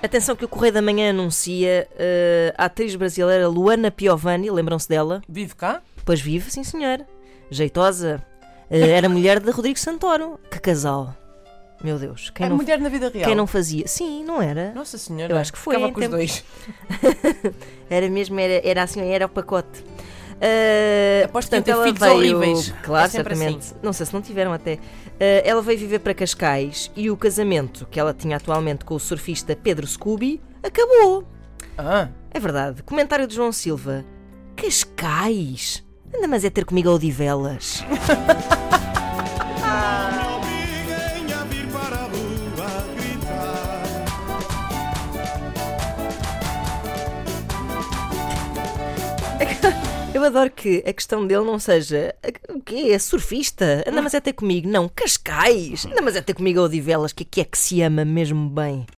Atenção que o Correio da Manhã anuncia uh, a atriz brasileira Luana Piovani, lembram-se dela? Vive cá? Pois vive, sim senhor. Jeitosa. Uh, era mulher de Rodrigo Santoro. Que casal. Meu Deus. Quem é não, mulher na vida real? Quem não fazia? Sim, não era? Nossa Senhora. Eu acho que foi. Ficava com os dois. era mesmo, era, era assim, era o pacote. Uh, Aposto que ela veio, horríveis. Claro, é certamente. Assim. Não sei se não tiveram até. Uh, ela veio viver para Cascais e o casamento que ela tinha atualmente com o surfista Pedro Scooby acabou. Ah. É verdade. Comentário de João Silva. Cascais? Anda, mas é ter comigo a Odivelas. Eu adoro que a questão dele não seja o quê? É surfista? Anda, mas é ter comigo. Não, Cascais. Anda, mas é ter comigo Odivelas, que aqui é que se ama mesmo bem.